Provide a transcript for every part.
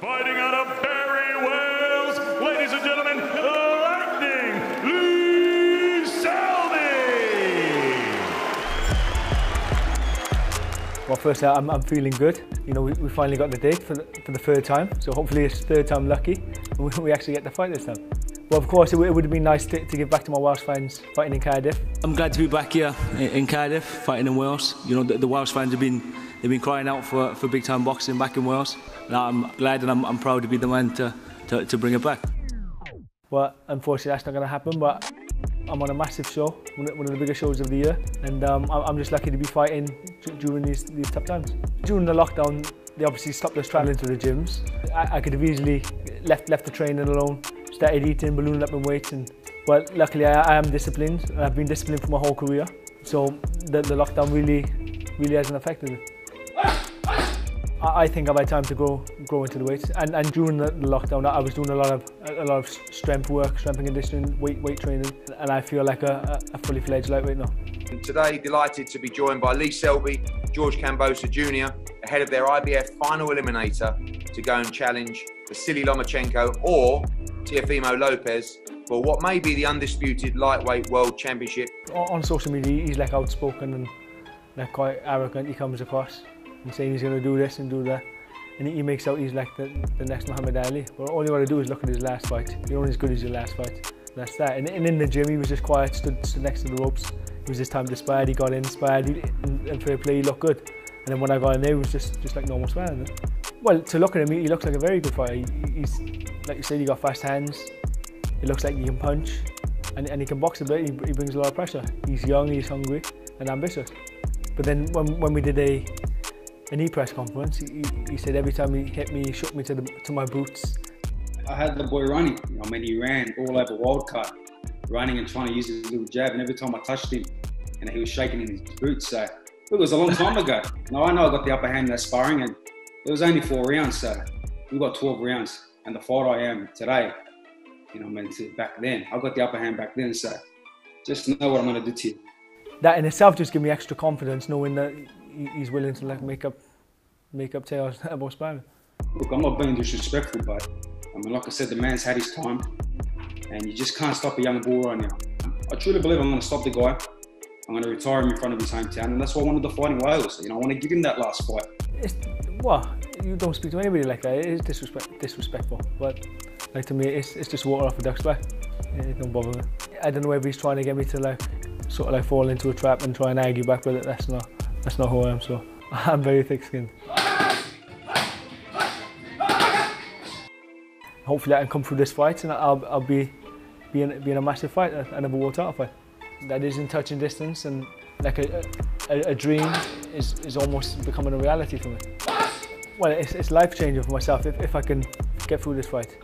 Fighting out of Barry, Wales, ladies and gentlemen, Lightning Lee Selby. Well, first, uh, I'm, I'm feeling good. You know, we, we finally got the date for the, for the third time, so hopefully it's third time lucky. We, we actually get the fight this time. Well, of course, it, would- it would have been nice to, to give back to my Welsh fans fighting in Cardiff. I'm glad to be back here in, in Cardiff, fighting in Wales. You know, the, the Welsh fans have been they've been crying out for, for big time boxing back in Wales. And I'm glad and I'm, I'm proud to be the man to, to, to bring it back. But unfortunately, that's not going to happen. But I'm on a massive show, one of the biggest shows of the year, and um, I'm just lucky to be fighting during these, these tough times. During the lockdown, they obviously stopped us travelling to the gyms. I, I could have easily left left the training alone, started eating, ballooning up in weights, and well, luckily I, I am disciplined, I've been disciplined for my whole career. So the, the lockdown really, really hasn't affected me. I think I've had time to grow grow into the weights. And, and during the, lockdown, I was doing a lot of a lot of strength work, strength and conditioning, weight weight training, and I feel like a, a fully fledged lightweight now. And Today, delighted to be joined by Lee Selby, George Kambosos Jr., ahead of their IBF final eliminator to go and challenge Vasily Lomachenko or Teofimo Lopez for what may be the undisputed lightweight world championship. On, on social media, he's like outspoken and like quite arrogant. He comes across and saying he's going to do this and do that. And he makes out he's like the, the next Muhammad Ali. But all you got to do is look at his last fight. You're only as good as your last fight. That's that. And, and in the gym, he was just quiet, stood, stood next to the ropes. It was his time to spar. He got in, sparred, he, and, and fair play, he looked good. And then when I got in there, it was just, just like normal sparring. Well, to look at him, he, he looks like a very good fighter. He, he's, like you said, he got fast hands. He looks like he can punch. And, and he can box a bit. He, he brings a lot of pressure. He's young, he's hungry, and ambitious. But then when, when we did a an e-press conference, he, he- said every time he hit me, he shook me to the to my boots. I had the boy running. I mean, he ran all over Wildcard, running and trying to use his little jab. And every time I touched him, and he was shaking in his boots. So it was a long time ago. Now I know I got the upper hand in that sparring, and it was only four rounds. So we got 12 rounds. And the fight I am today, you know, I mean, back then, I got the upper hand back then. So just know what I'm going to do to you. That in itself just gave me extra confidence, knowing that he's willing to like make up make up tales about sparring. Look, I'm not being disrespectful, but I mean, like I said, the man's had his time, and you just can't stop a young bull right now. I truly believe I'm going to stop the guy. I'm going to retire him in front of his hometown, and that's why I wanted to fight in Wales. You know, I want to give him that last fight. It's, well, you don't speak to anybody like that. It is disrespect, disrespectful. But like to me, it's, it's just water off a duck's back. It don't bother me. I don't know if he's trying to get me to like sort of like fall into a trap and try and argue back with it. That's not that's not who I am. So I'm very thick-skinned. Hopefully, I can come through this fight and I'll, I'll be be in, be in a massive fight, a- another world title fight. That is in touching distance and like a, a, a dream is, is almost becoming a reality for me. Well, it's, it's life changing for myself if, if I can get through this fight.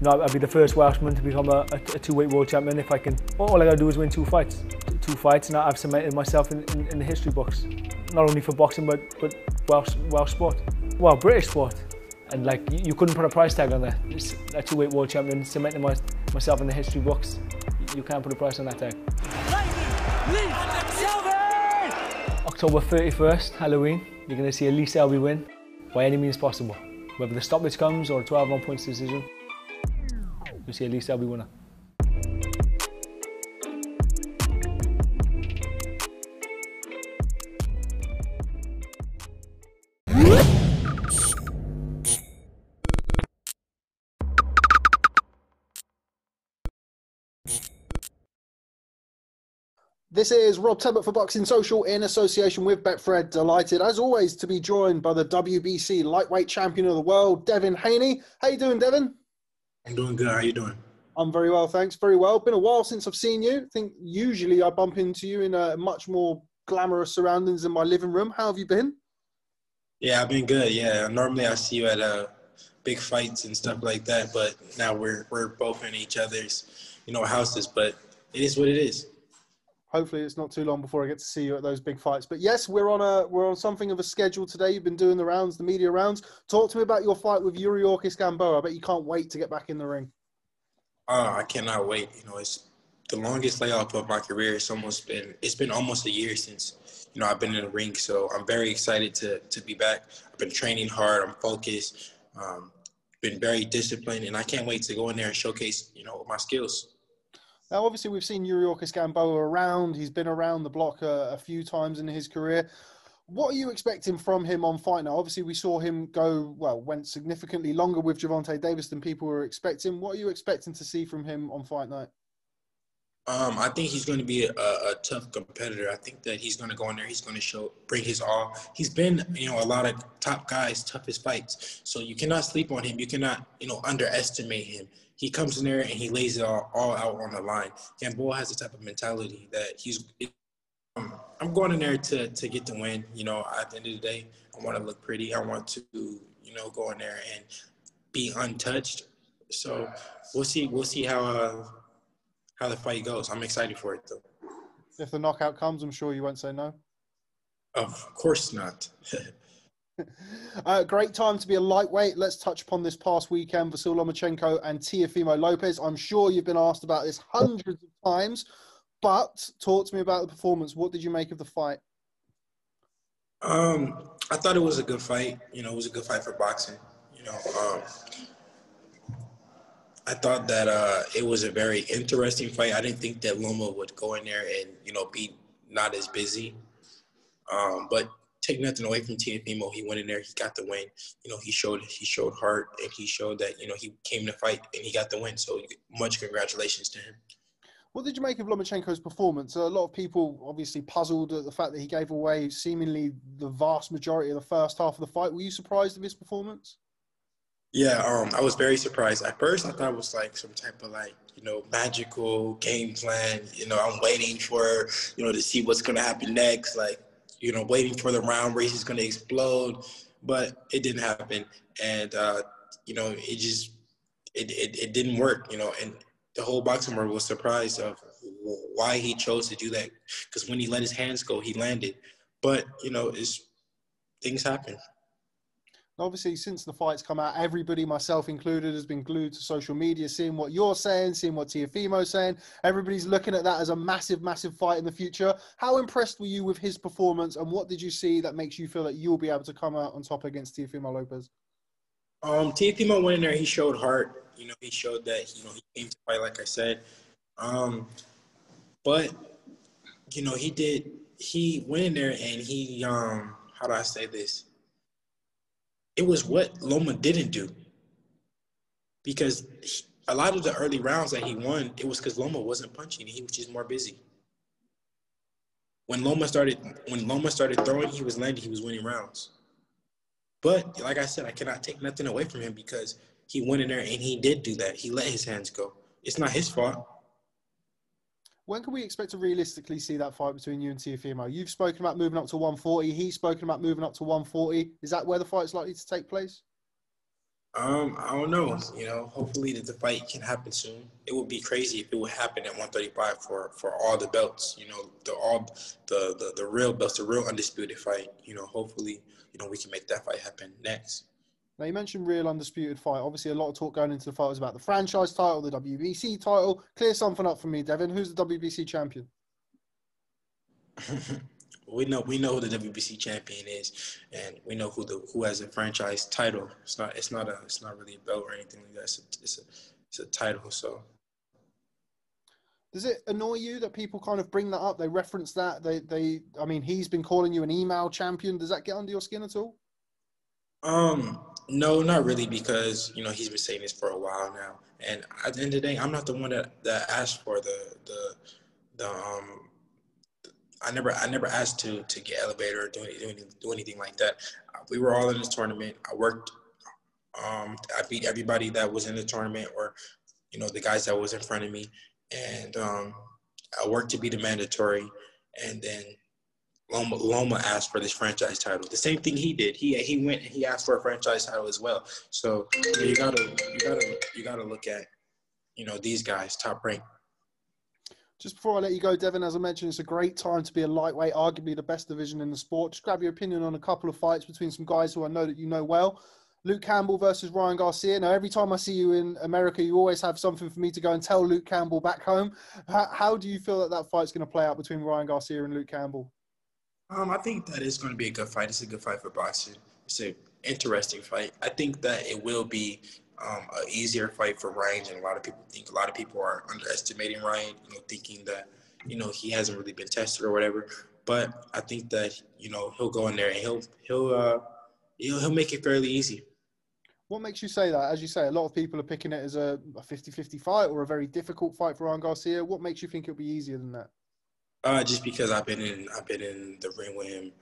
You know, I'll be the first Welshman to become a, a, a two-weight world champion if I can. All I gotta do is win two fights, two, fights, and I've cemented myself in, in, in the history books. Not only for boxing, but but Welsh Welsh sport, well British sport. And like you, you couldn't put a price tag on that. It's a two-weight world champion, cementing my, myself in the history books. You, you can't put a price on that tag. October 31st, Halloween, you're to see a Lee Selby win by any means possible. Whether the stoppage comes or a 12 1 points decision, see a Lee Selby winner. This is Rob Tebbutt for Boxing Social in association with Betfred. Delighted, as always, to be joined by the WBC lightweight champion of the world, Devin Haney. How you doing, Devin? I'm doing good. How are you doing? I'm very well, thanks. Very well. Been a while since I've seen you. I think usually I bump into you in a much more glamorous surroundings than my living room. How have you been? Yeah, I've been good. Yeah, normally I see you at uh, big fights and stuff like that, but now we're we're both in each other's, you know, houses. But it is what it is. Hopefully, it's not too long before I get to see you at those big fights. But yes, we're on a we're on something of a schedule today. You've been doing the rounds, the media rounds. Talk to me about your fight with Yuriorkis Gamboa. I bet you can't wait to get back in the ring. Uh, I cannot wait. You know, it's the longest layoff of my career. It's almost been it's been almost a year since you know I've been in the ring. So I'm very excited to to be back. I've been training hard. I'm focused. Um, been very disciplined, and I can't wait to go in there and showcase, you know, my skills. Now, obviously, we've seen Yuriorkis Gamboa around. He's been around the block a, a, few times in his career. What are you expecting from him on fight now? Obviously, we saw him go, well, went significantly longer with Gervonta Davis than people were expecting. What are you expecting to see from him on fight night? Um, I think he's going to be a, a, tough competitor. I think that he's going to go in there. He's going to show, bring his all. He's been, you know, a lot of top guys' toughest fights. So you cannot sleep on him. You cannot, you know, underestimate him. He comes in there and he lays it all, all out on the line. Gamboa has the type of mentality that he's. Um, I'm going in there to to get the win. You know, at the end of the day, I want to look pretty. I want to, you know, go in there and be untouched. So we'll see. We'll see how. Uh, how the fight goes. I'm excited for it though. If the knockout comes, I'm sure you won't say no. Of course not. uh, great time to be a lightweight. Let's touch upon this past weekend, Vasyl Lomachenko and Teofimo Lopez. I'm sure you've been asked about this hundreds of times, but talk to me about the performance. What did you make of the fight? Um, I thought it was a good fight. You know, it was a good fight for boxing. You know, um, I thought that uh, it was a very interesting fight. I didn't think that Loma would go in there and you know be not as busy. Um, but take nothing away from Teofimo, he went in there, he got the win. You know, he showed he showed heart and he showed that you know he came to fight and he got the win. So much congratulations to him. What did you make of Lomachenko's performance? A lot of people obviously puzzled at the fact that he gave away seemingly the vast majority of the first half of the fight. Were you surprised of his performance? Yeah, um, I was very surprised. At first, I thought it was like some type of like you know magical game plan. You know, I'm waiting for you know to see what's gonna happen next. Like you know, waiting for the round race is gonna explode, but it didn't happen, and uh, you know, it just it, it it didn't work. You know, and the whole boxing world was surprised of why he chose to do that because when he let his hands go, he landed. But you know, it's things happen obviously since the fight's come out everybody myself included has been glued to social media seeing what you're saying seeing what Teofimo's saying. Everybody's looking at that as a massive massive fight in the future. How impressed were you with his performance and what did you see that makes you feel that you'll be able to come out on top against Teofimo Lopez? Um Teofimo went in there he showed heart. You know he showed that you know he came to fight like I said. Um but you know he did he went in there and he um how do I say this it was what Loma didn't do. Because he, a lot of the early rounds that he won, it was because Loma wasn't punching; he was just more busy. When Loma started, when Loma started throwing, he was landing, he was winning rounds. But like I said, I cannot take nothing away from him because he went in there and he did do that. He let his hands go. It's not his fault. When can we expect to realistically see that fight between you and Teofimo? You've spoken about moving up to 140. He's spoken about moving up to 140. Is that where the fight's likely to take place? Um, I don't know. You know, hopefully that the fight can happen soon. It would be crazy if it would happen at 135 for for all the belts. You know, the all the the, the real belts, the real undisputed fight. You know, hopefully, you know, we can make that fight happen next. Now you mentioned real undisputed fight. Obviously, a lot of talk going into the fight was about the franchise title, the WBC title. Clear something up for me, Devin. Who's the WBC champion? we know we know who the WBC champion is, and we know who the who has a franchise title. It's not it's not a it's not really a belt or anything like that. It's a, it's a, it's a title. So. Does it annoy you that people kind of bring that up? They reference that. They they. I mean, he's been calling you an email champion. Does that get under your skin at all? Um, no, not really, because you know he's been saying this for a while now, and at the end of the day, I'm not the one that, that asked for the the the um. I never I never asked to to get elevator or do anything do anything like that. We were all in this tournament. I worked. Um, I beat everybody that was in the tournament, or you know the guys that was in front of me, and um, I worked to be the mandatory, and then Loma, Loma asked for this franchise title. The same thing he did. He he went and he asked for a franchise title as well. So you gotta you gotta you gotta look at you know these guys top rank. Just before I let you go, Devin, as I mentioned, it's a great time to be a lightweight, arguably the best division in the sport. Just grab your opinion on a couple of fights between some guys who I know that you know well. Luke Campbell versus Ryan Garcia. Now, every time I see you in America, you always have something for me to go and tell Luke Campbell back home. How, how do you feel that that fight's going to play out between Ryan Garcia and Luke Campbell? Um, I think that is going to be a good fight. It's a good fight for boxing. It's an interesting fight. I think that it will be um, an easier fight for Ryan than a lot of people think. A lot of people are underestimating Ryan, you know, thinking that you know he hasn't really been tested or whatever. But I think that you know he'll go in there and he'll he'll uh, he'll, he'll make it fairly easy. What makes you say that? As you say, a lot of people are picking it as a, a 50-50 fight or a very difficult fight for Ryan Garcia. What makes you think it'll be easier than that? Uh, just because I've been in I've been in the ring with him,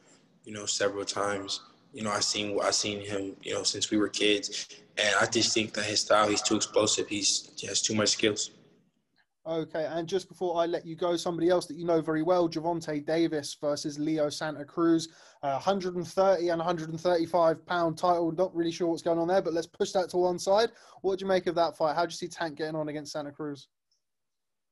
you know, several times. You know, I seen I seen him, you know, since we were kids, and I just think that his style, he's too explosive. He's he has too much skills. Okay, and just before I let you go, somebody else that you know very well, Gervonta Davis versus Leo Santa Cruz, uh, 130 and 135 pound title. Not really sure what's going on there, but let's push that to one side. What do you make of that fight? How do you see Tank getting on against Santa Cruz?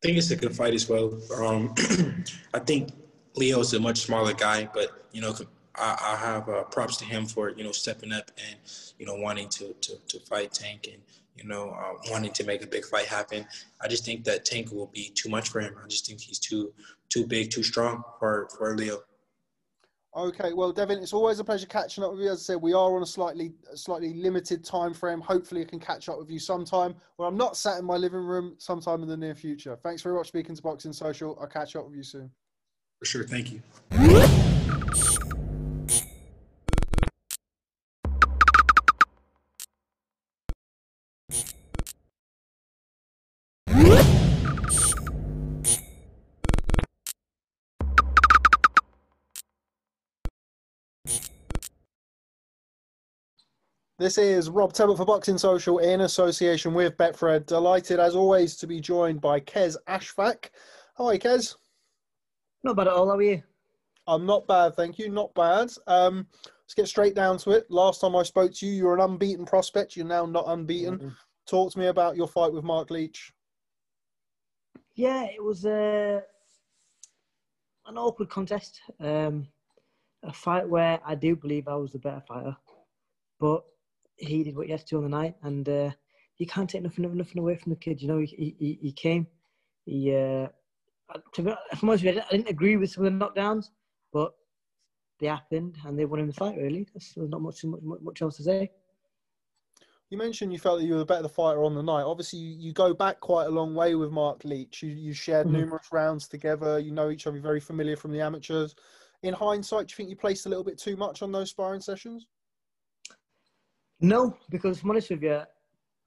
I think it's a good fight as well. Um, I think Leo's a much smaller guy, but you know, I, I have uh, props to him for you know stepping up and you know wanting to to, to fight Tank and you know uh, wanting to make a big fight happen. I just think that Tank will be too much for him. I just think he's too too big, too strong for for Leo. Okay, well, Devin, it's always a pleasure catching up with you. As I said, we are on a slightly slightly limited time frame. Hopefully, I can catch up with you sometime where I'm not sat in my living room sometime in the near future. Thanks very much for speaking to Boxing Social. I'll catch up with you soon. For sure. Thank you. This is Rob Tebbutt for Boxing Social in association with Betfred. Delighted, as always, to be joined by Kez Ashfaq. Hi, Kez. Not bad at all, how are you? I'm not bad, thank you. Not bad. Um, let's get straight down to it. Last time I spoke to you, you were an unbeaten prospect. You're now not unbeaten. Mm-hmm. Talk to me about your fight with Marc Leach. Yeah, it was uh, an awkward contest. Um, a fight where I do believe I was the better fighter, but he did what he had to do on the night, and uh, you can't take nothing nothing away from the kid. You know, he he, he came. He, uh, to be honest, I didn't agree with some of the knockdowns, but they happened and they won in the fight. Really, there's not much much, much else to say. You mentioned you felt that you were the better fighter on the night. Obviously, you, you go back quite a long way with Marc Leach. You, you shared mm-hmm. numerous rounds together. You know each other very familiar from the amateurs. In hindsight, do you think you placed a little bit too much on those sparring sessions? No, because I'm honest with you,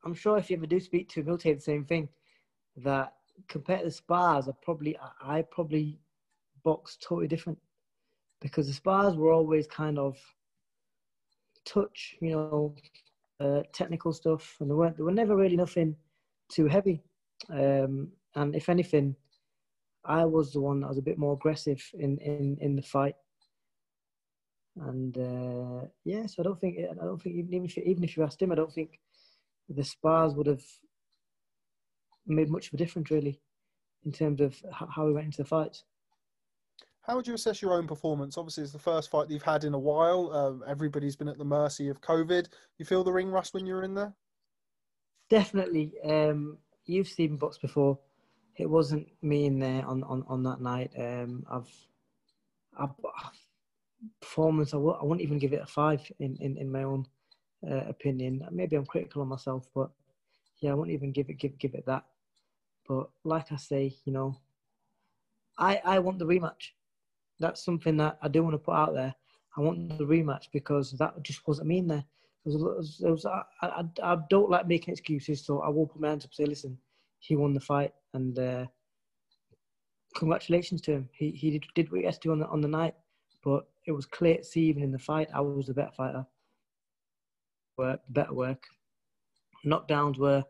I'm sure if you ever do speak to him, he'll say the same thing. That compared to the spars, I probably I probably boxed totally different because the spars were always kind of touch, you know, uh, technical stuff, and they weren't they were never really nothing too heavy. Um, and if anything, I was the one that was a bit more aggressive in in in the fight. And uh, yeah, so I don't think I don't think even if even if you asked him, I don't think the spars would have made much of a difference really in terms of how we went into the fights. How would you assess your own performance? Obviously, it's the first fight that you've had in a while. Uh, everybody's been at the mercy of COVID. You feel the ring rust when you're in there? Definitely. Um, you've seen box before. It wasn't me in there on, on, on that night. Um, I've, I've, performance, I wouldn't even give it a five in, in, in my own uh, opinion. Maybe I'm critical of myself, but yeah, I wouldn't even give it give give it that. But like I say, you know, I I want the rematch. That's something that I do want to put out there. I want the rematch because that just wasn't me in there. It was, it was, I, I, I don't like making excuses, so I will put my hands up say, listen, he won the fight, and uh, congratulations to him. He he did, did what he has to on the on the night, but it was clear to see even in the fight, I was the better fighter. Work, better work. Knockdowns were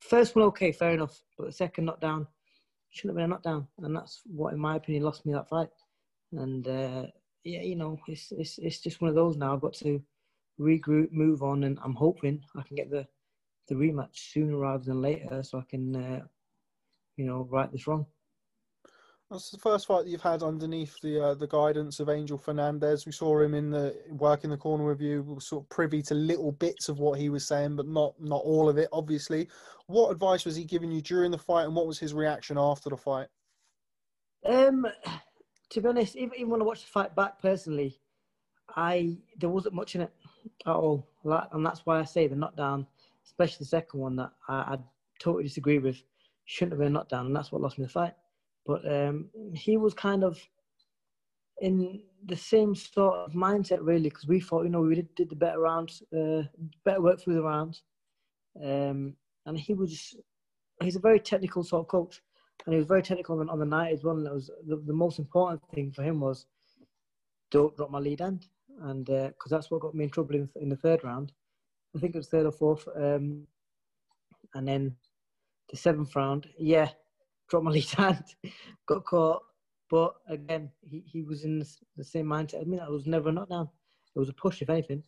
first one okay, fair enough, but the second knockdown shouldn't have been a knockdown, and that's what, in my opinion, lost me that fight. And uh, yeah, you know, it's it's it's just one of those now. I've got to regroup, move on, and I'm hoping I can get the the rematch sooner rather than later, so I can uh, you know right this wrong. That's the first fight that you've had underneath the uh, the guidance of Angel Fernandez. We saw him in the work in the corner with you. We were sort of privy to little bits of what he was saying, but not not all of it, obviously. What advice was he giving you during the fight, and what was his reaction after the fight? Um, to be honest, even, even when I watched the fight back personally, I there wasn't much in it at all, and that's why I say the knockdown especially the second one that I, I totally disagree with. Shouldn't have been a knockdown, and that's what lost me the fight. But um, he was kind of in the same sort of mindset, really, because we thought, you know, we did, did the better rounds, uh, better work through the rounds. Um, and he was he's a very technical sort of coach. And he was very technical on, the night as well. And was the, the most important thing for him was don't drop my lead hand. And because uh, that's what got me in trouble in, in, the third round. I think it was third or fourth. Um, and then the seventh round, yeah, dropped my lead hand, got caught. But again, he, he was in the same mindset. I mean, that was never a knockdown. It was a push, if anything.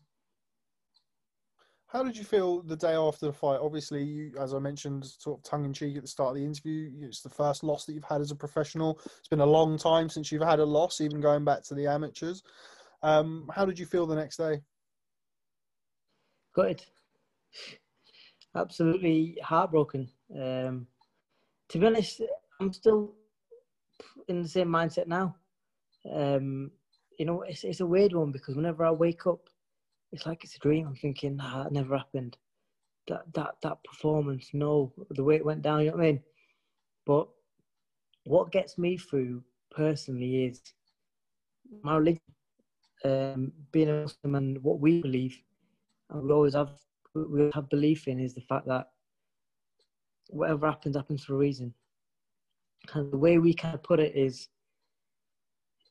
How did you feel the day after the fight? Obviously, you, as I mentioned, sort of tongue in cheek at the start of the interview, it's the first loss that you've had as a professional. It's been a long time since you've had a loss, even going back to the amateurs. Um, how did you feel the next day? Good. Absolutely heartbroken. Um, to be honest, I'm still in the same mindset now. Um, you know, it's, it's a weird one because whenever I wake up, it's like it's a dream. I'm thinking, nah, that never happened. That that that performance, no, the way it went down. You know what I mean? But what gets me through personally is my religion, um, being a Muslim, and what we believe, and we always have we have belief in is the fact that whatever happens happens for a reason. And the way we kind of put it is,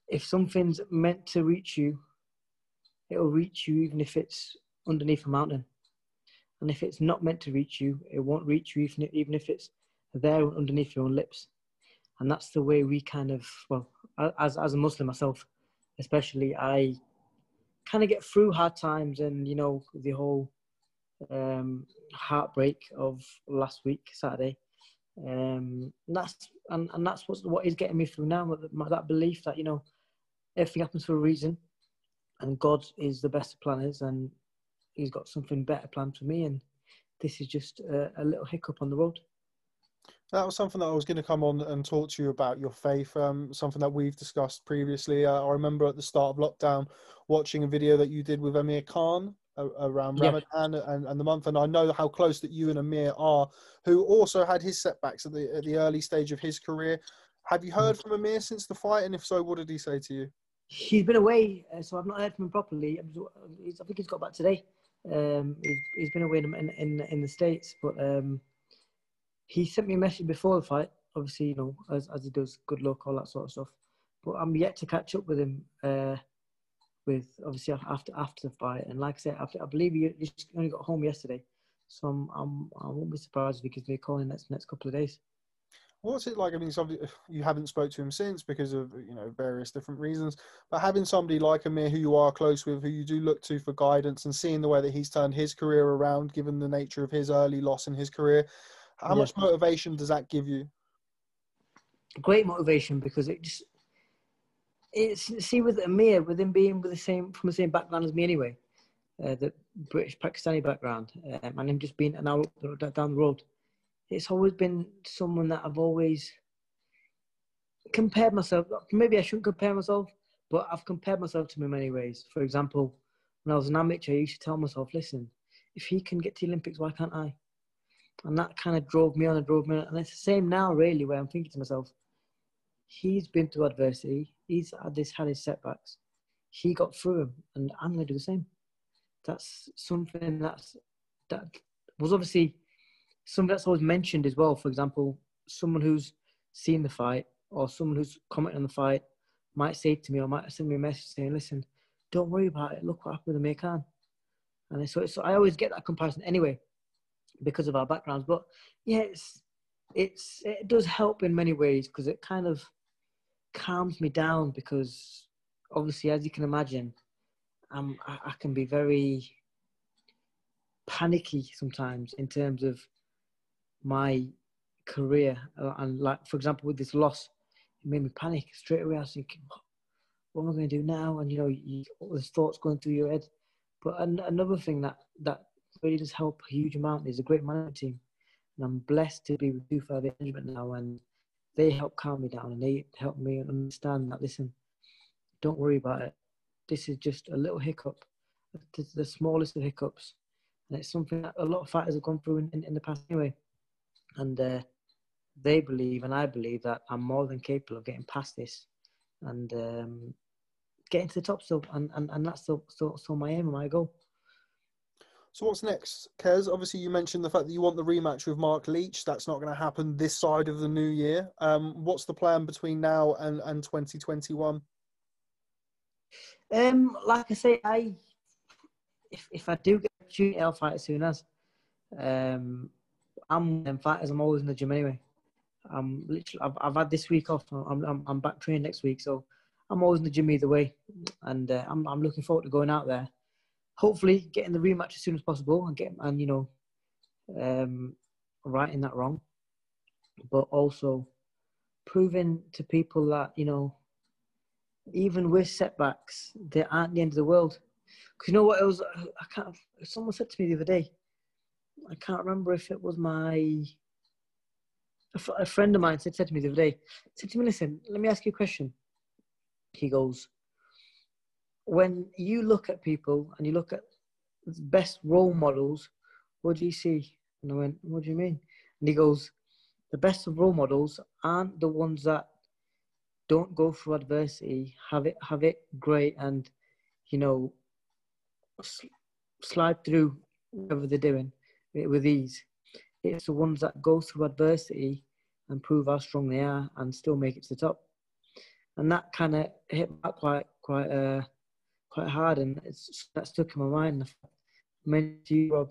if something's meant to reach you, it'll reach you even if it's underneath a mountain. And if it's not meant to reach you, it won't reach you even, even if it's there underneath your own lips. And that's the way we kind of, well, as, as a Muslim myself, especially, I kind of get through hard times and, you know, the whole um, heartbreak of last week, Saturday. Um, and that's and, and that's what's, what is getting me through now. That, belief that you know everything happens for a reason, and God is the best of planners, and He's got something better planned for me, and this is just a, a little hiccup on the road. That was something that I was going to come on and talk to you about your faith. Um, something that we've discussed previously. Uh, I remember at the start of lockdown watching a video that you did with Amir Khan around yeah. Ramadan and, and the month, and I know how close that you and Amir are, who also had his setbacks at the at the early stage of his career. Have you heard from Amir since the fight, and if so, what did he say to you? He's been away, uh, so I've not heard from him properly. I think he's got back today. Um, he's, he's been away in, in in the states, but um, he sent me a message before the fight. Obviously, you know, as as he does, good luck, all that sort of stuff. But I'm yet to catch up with him. Uh, with obviously after after the fight, and like I said, after, I believe you just only got home yesterday, so I'm, I'm I won't be surprised if he gives me a call in the next next couple of days. What's it like? I mean, you haven't spoke to him since because of you know various different reasons. But having somebody like Amir, who you are close with, who you do look to for guidance, and seeing the way that he's turned his career around, given the nature of his early loss in his career, how yeah. much motivation does that give you? Great motivation because it just it's see with Amir, with him being with the same from the same background as me anyway, uh, the British Pakistani background, um, and him just being an hour down the road it's always been someone that I've always compared myself. Maybe I shouldn't compare myself, but I've compared myself to him in many ways. For example, when I was an amateur, I used to tell myself, listen, if he can get to the Olympics, why can't I? And that kind of drove me on and drove me on. And it's the same now, really, where I'm thinking to myself, he's been through adversity. He's had this, had his setbacks. He got through them, and I'm going to do the same. That's something that's that was obviously something that's always mentioned as well. For example, someone who's seen the fight or someone who's commented on the fight might say to me or might send me a message saying, "Listen, don't worry about it. Look what happened with Amir Khan." And so, so I always get that comparison anyway because of our backgrounds. But yeah, it's it's it does help in many ways because it kind of calms me down because obviously, as you can imagine, um, I, I can be very panicky sometimes in terms of my career. Uh, and like, for example, with this loss, it made me panic straight away. I was thinking, what, what am I going to do now? And you know, you, all these thoughts going through your head. But an, another thing that that really does help a huge amount is a great management team, and I'm blessed to be with two for the management now, and they help calm me down and they help me understand that. Listen, don't worry about it. This is just a little hiccup, the, smallest of hiccups, and it's something that a lot of fighters have gone through in, in, in the past anyway. And uh, they believe, and I believe that I'm more than capable of getting past this and um, getting to the top still, and, and, and that's still, still my aim and my goal. So what's next, Kez? Obviously, you mentioned the fact that you want the rematch with Marc Leach. That's not going to happen this side of the new year. Um, what's the plan between now and, and 2021? Um, like I say, I if if I do get an opportunity, I'll fight as soon as. Um, I'm them fighters. I'm always in the gym anyway. I'm literally. I've, I've had this week off. I'm, I'm I'm back training next week, so I'm always in the gym either way, and uh, I'm I'm looking forward to going out there. Hopefully, getting the rematch as soon as possible and get and you know, um, righting that wrong, but also proving to people that you know, even with setbacks, they aren't the end of the world. Because you know what? It was I can't. Someone said to me the other day. I can't remember if it was my a friend of mine said, said to me the other day. Said to me, "Listen, let me ask you a question." He goes, "When you look at people and you look at the best role models, what do you see?" And I went, "What do you mean?" And he goes, "The best of role models aren't the ones that don't go through adversity, have it have it great, and you know." s- slide through whatever they're doing with with ease. It's the ones that go through adversity and prove how strong they are and still make it to the top. And that kind of hit back quite quite uh quite hard, and it's that stuck in my mind. I meant to you, Rob.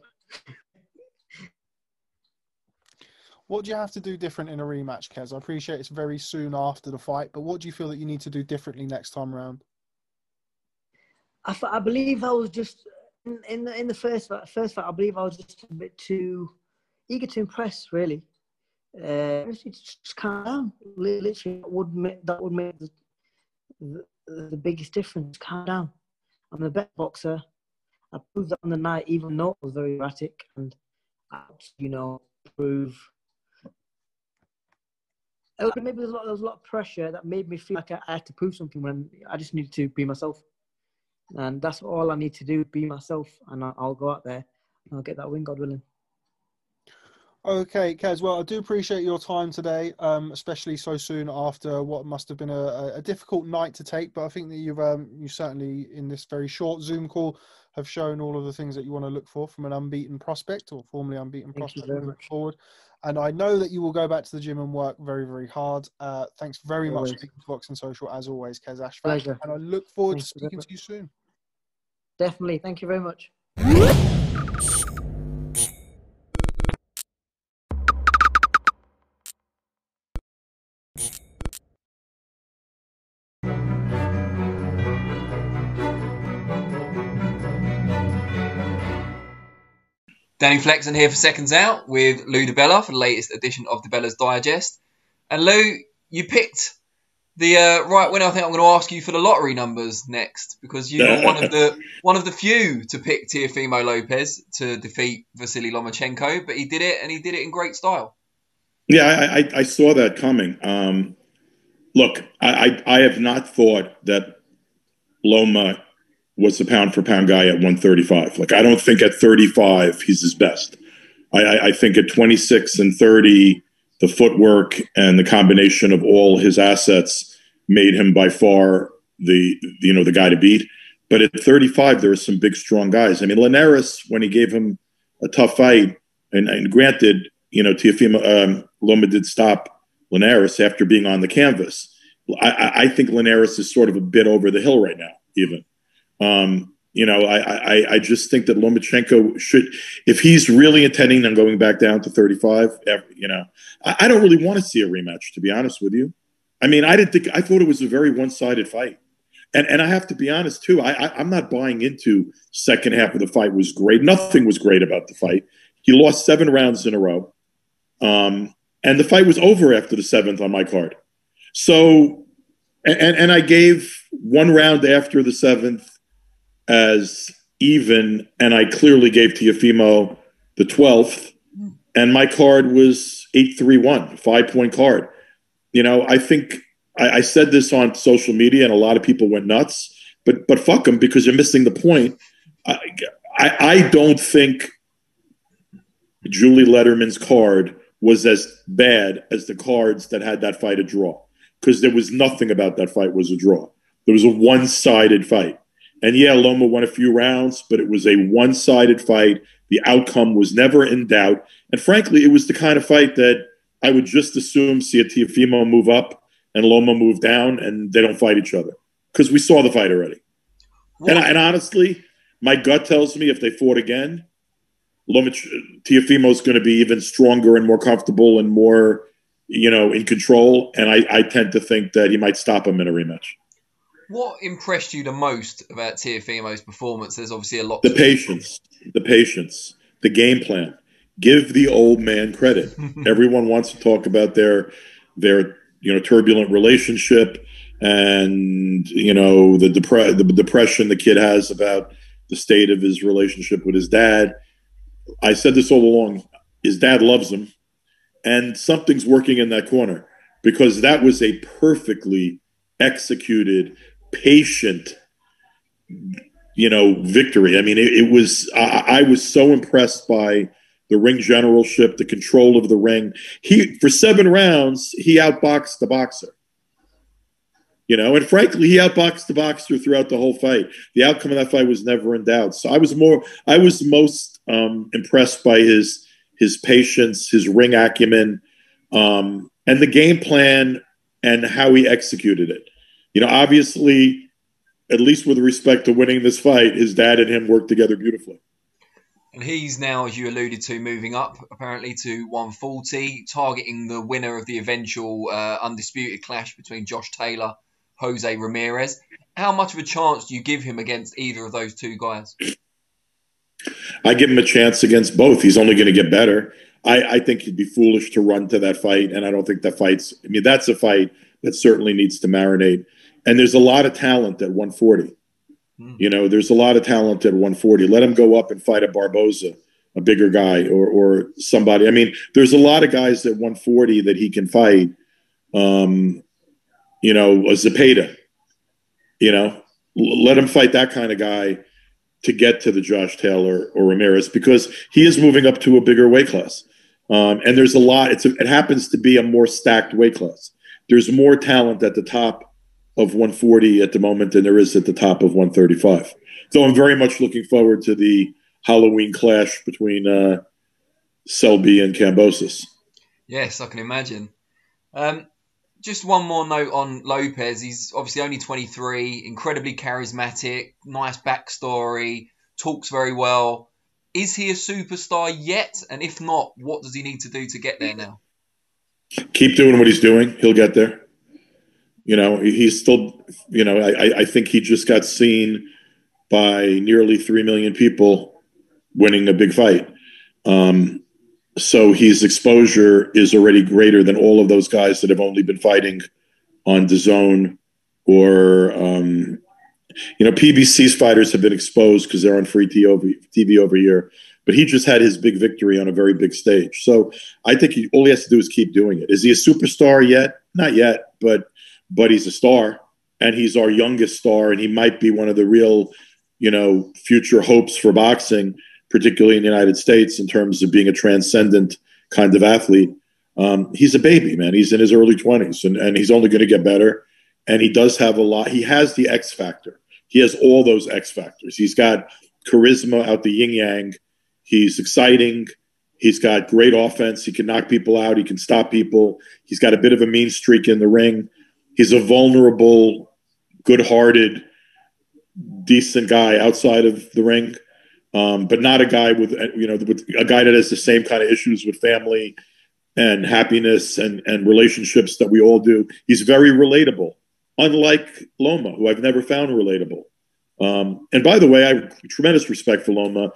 What do you have to do different in a rematch, Kez? I appreciate it's very soon after the fight, but what do you feel that you need to do differently next time around? I, f- I believe I was just in, in the in the first fight, first fight. I believe I was just a bit too eager to impress. Really, uh, just, just calm down. Literally, that would make that would make the, the, the biggest difference. Calm down. I'm the best boxer. I proved that on the night, even though I was very erratic, and I, you know, prove. Maybe there was, a lot, there was a lot of pressure that made me feel like I, I had to prove something when I just needed to be myself and that's all I need to do: be myself, and I'll, I'll go out there and I'll get that win, God willing. Okay, Kez. Well, I do appreciate your time today, um, especially so soon after what must have been a, a- difficult night to take. But I think that you've um, you certainly in this very short Zoom call have shown all of the things that you want to look for from an unbeaten prospect or formerly unbeaten Thank prospect moving much. forward. And I know that you will go back to the gym and work very, very hard. Uh, thanks very much Always. for speaking to Boxing Social as always, Kez Ashfaq. Pleasure. And I look forward Thank to speaking to you soon. Definitely. Thank you very much. Danny Flexen here for Seconds Out with Lou DiBella for the latest edition of DiBella's Digest. And Lou, you picked the uh, right winner. I think I'm going to ask you for the lottery numbers next because you were one of the one of the few to pick Teofimo Lopez to defeat Vasily Lomachenko, but he did it and he did it in great style. Yeah, I, I, I saw that coming. Um, look, I, I, I have not thought that Loma was the pound for pound guy at 135. Like, I don't think at 35 he's his best. I, I, think at 26 and 30, the footwork and the combination of all his assets made him by far the you know the guy to beat. But at 35, there are some big, strong guys. I mean, Linares, when he gave him a tough fight, and, and granted, you know, Teofimo um, Loma did stop Linares after being on the canvas. I, I think Linares is sort of a bit over the hill right now, even. Um, you know, I, I, I just think that Lomachenko should, if he's really intending on going back down to 35, you know, I, I don't really want to see a rematch, to be honest with you. I mean, I didn't think, I thought it was a very one sided fight. And, and I have to be honest too. I, I I'm not buying into second half of the fight was great. Nothing was great about the fight. He lost seven rounds in a row, um, and the fight was over after the seventh on my card. So, and and I gave one round after the seventh as even, and I clearly gave Teofimo the twelfth, and my card was eight three one, five point card. You know, I think I, I said this on social media, and a lot of people went nuts. But but fuck them because you're missing the point. I, I, I don't think Julie Lederman's card was as bad as the cards that had that fight a draw because there was nothing about that fight was a draw. There was a one-sided fight. And yeah, Loma won a few rounds, but it was a one-sided fight. The outcome was never in doubt. And frankly, it was the kind of fight that I would just assume see a Teofimo move up and Loma move down and they don't fight each other because we saw the fight already. And, and honestly, my gut tells me if they fought again, Loma is going to be even stronger and more comfortable and more, you know, in control. And I, I tend to think that he might stop him in a rematch. What impressed you the most about Teofimo's performance? There's obviously a lot. The patience, the patience, the game plan. Give the old man credit. Everyone wants to talk about their their you know turbulent relationship and you know the, depre- the depression the kid has about the state of his relationship with his dad. I said this all along. His dad loves him, and something's working in that corner because that was a perfectly executed, patient, you know, victory. I mean, it, it was. I, I was so impressed by the ring generalship, the control of the ring. He for seven rounds he outboxed the boxer. You know, and frankly, he outboxed the boxer throughout the whole fight. The outcome of that fight was never in doubt. So I was more, I was most um, impressed by his his patience, his ring acumen, um, and the game plan and how he executed it. You know, obviously, at least with respect to winning this fight, his dad and him worked together beautifully. And he's now, as you alluded to, moving up apparently to 140, targeting the winner of the eventual uh, undisputed clash between Josh Taylor, Jose Ramirez. How much of a chance do you give him against either of those two guys? I give him a chance against both. He's only going to get better. I, I, think he'd be foolish to run to that fight, and I don't think that fight's. I mean, that's a fight that certainly needs to marinate. And there's a lot of talent at 140. Mm. You know, there's a lot of talent at 140. Let him go up and fight a Barboza, a bigger guy, or or somebody. I mean, there's a lot of guys at 140 that he can fight. Um, you know, a Zepeda. You know, let him fight that kind of guy to get to the Josh Taylor or Ramirez because he is moving up to a bigger weight class. Um, and there's a lot. It's a, it happens to be a more stacked weight class. There's more talent at the top of 140 at the moment than there is at the top of 135. So I'm very much looking forward to the Halloween clash between uh, Selby and Kambosos. Yes, I can imagine. Um, just one more note on Lopez. He's obviously only 23, incredibly charismatic, nice backstory, talks very well. Is he a superstar yet? And if not, what does he need to do to get there now? Keep doing what he's doing. He'll get there. You know, he's still, you know, I, I think he just got seen by nearly 3 million people winning a big fight. Um, so his exposure is already greater than all of those guys that have only been fighting on DAZN or um, you know PBC's fighters have been exposed because they're on free TV over here. But he just had his big victory on a very big stage. So I think he, all he has to do is keep doing it. Is he a superstar yet? Not yet, but but he's a star, and he's our youngest star, and he might be one of the real, you know, future hopes for boxing particularly in the United States, in terms of being a transcendent kind of athlete. Um, he's a baby, man. He's in his early 20s and, and he's only going to get better. And he does have a lot. He has the X factor. He has all those X factors. He's got charisma out the yin yang. He's exciting. He's got great offense. He can knock people out. He can stop people. He's got a bit of a mean streak in the ring. He's a vulnerable, good hearted, decent guy outside of the ring um, but not a guy with you know with a guy that has the same kind of issues with family and happiness and and relationships that we all do. He's very relatable, unlike Loma, who I've never found relatable. Um, and by the way, I have tremendous respect for Loma.